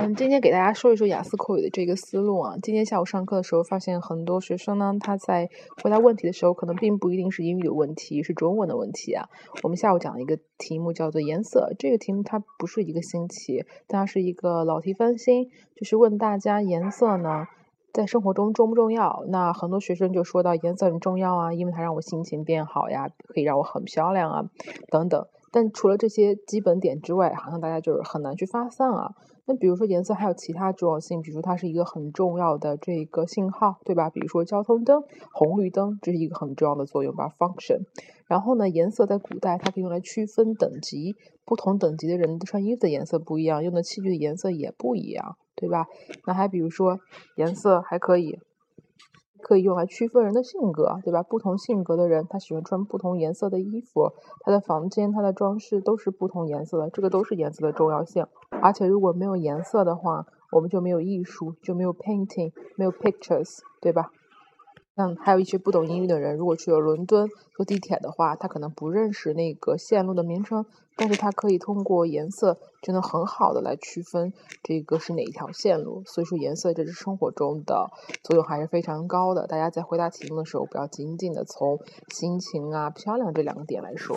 嗯，今天给大家说一说雅思口语的这个思路啊。今天下午上课的时候，发现很多学生呢，他在回答问题的时候，可能并不一定是英语的问题，是中文的问题啊。我们下午讲了一个题目叫做颜色，这个题目它不是一个新奇，它是一个老题翻新，就是问大家颜色呢在生活中重不重要？那很多学生就说到颜色很重要啊，因为它让我心情变好呀，可以让我很漂亮啊，等等。但除了这些基本点之外，好像大家就是很难去发散啊。那比如说颜色还有其他重要性，比如说它是一个很重要的这个信号，对吧？比如说交通灯、红绿灯，这是一个很重要的作用吧，function。然后呢，颜色在古代它可以用来区分等级，不同等级的人穿衣服的颜色不一样，用的器具的颜色也不一样，对吧？那还比如说颜色还可以。可以用来区分人的性格，对吧？不同性格的人，他喜欢穿不同颜色的衣服，他的房间、他的装饰都是不同颜色的，这个都是颜色的重要性。而且如果没有颜色的话，我们就没有艺术，就没有 painting，没有 pictures，对吧？像，还有一些不懂英语的人，如果去了伦敦坐地铁的话，他可能不认识那个线路的名称，但是他可以通过颜色就能很好的来区分这个是哪一条线路。所以说，颜色这是生活中的作用还是非常高的。大家在回答题目的时候，不要仅仅的从心情啊、漂亮这两个点来说。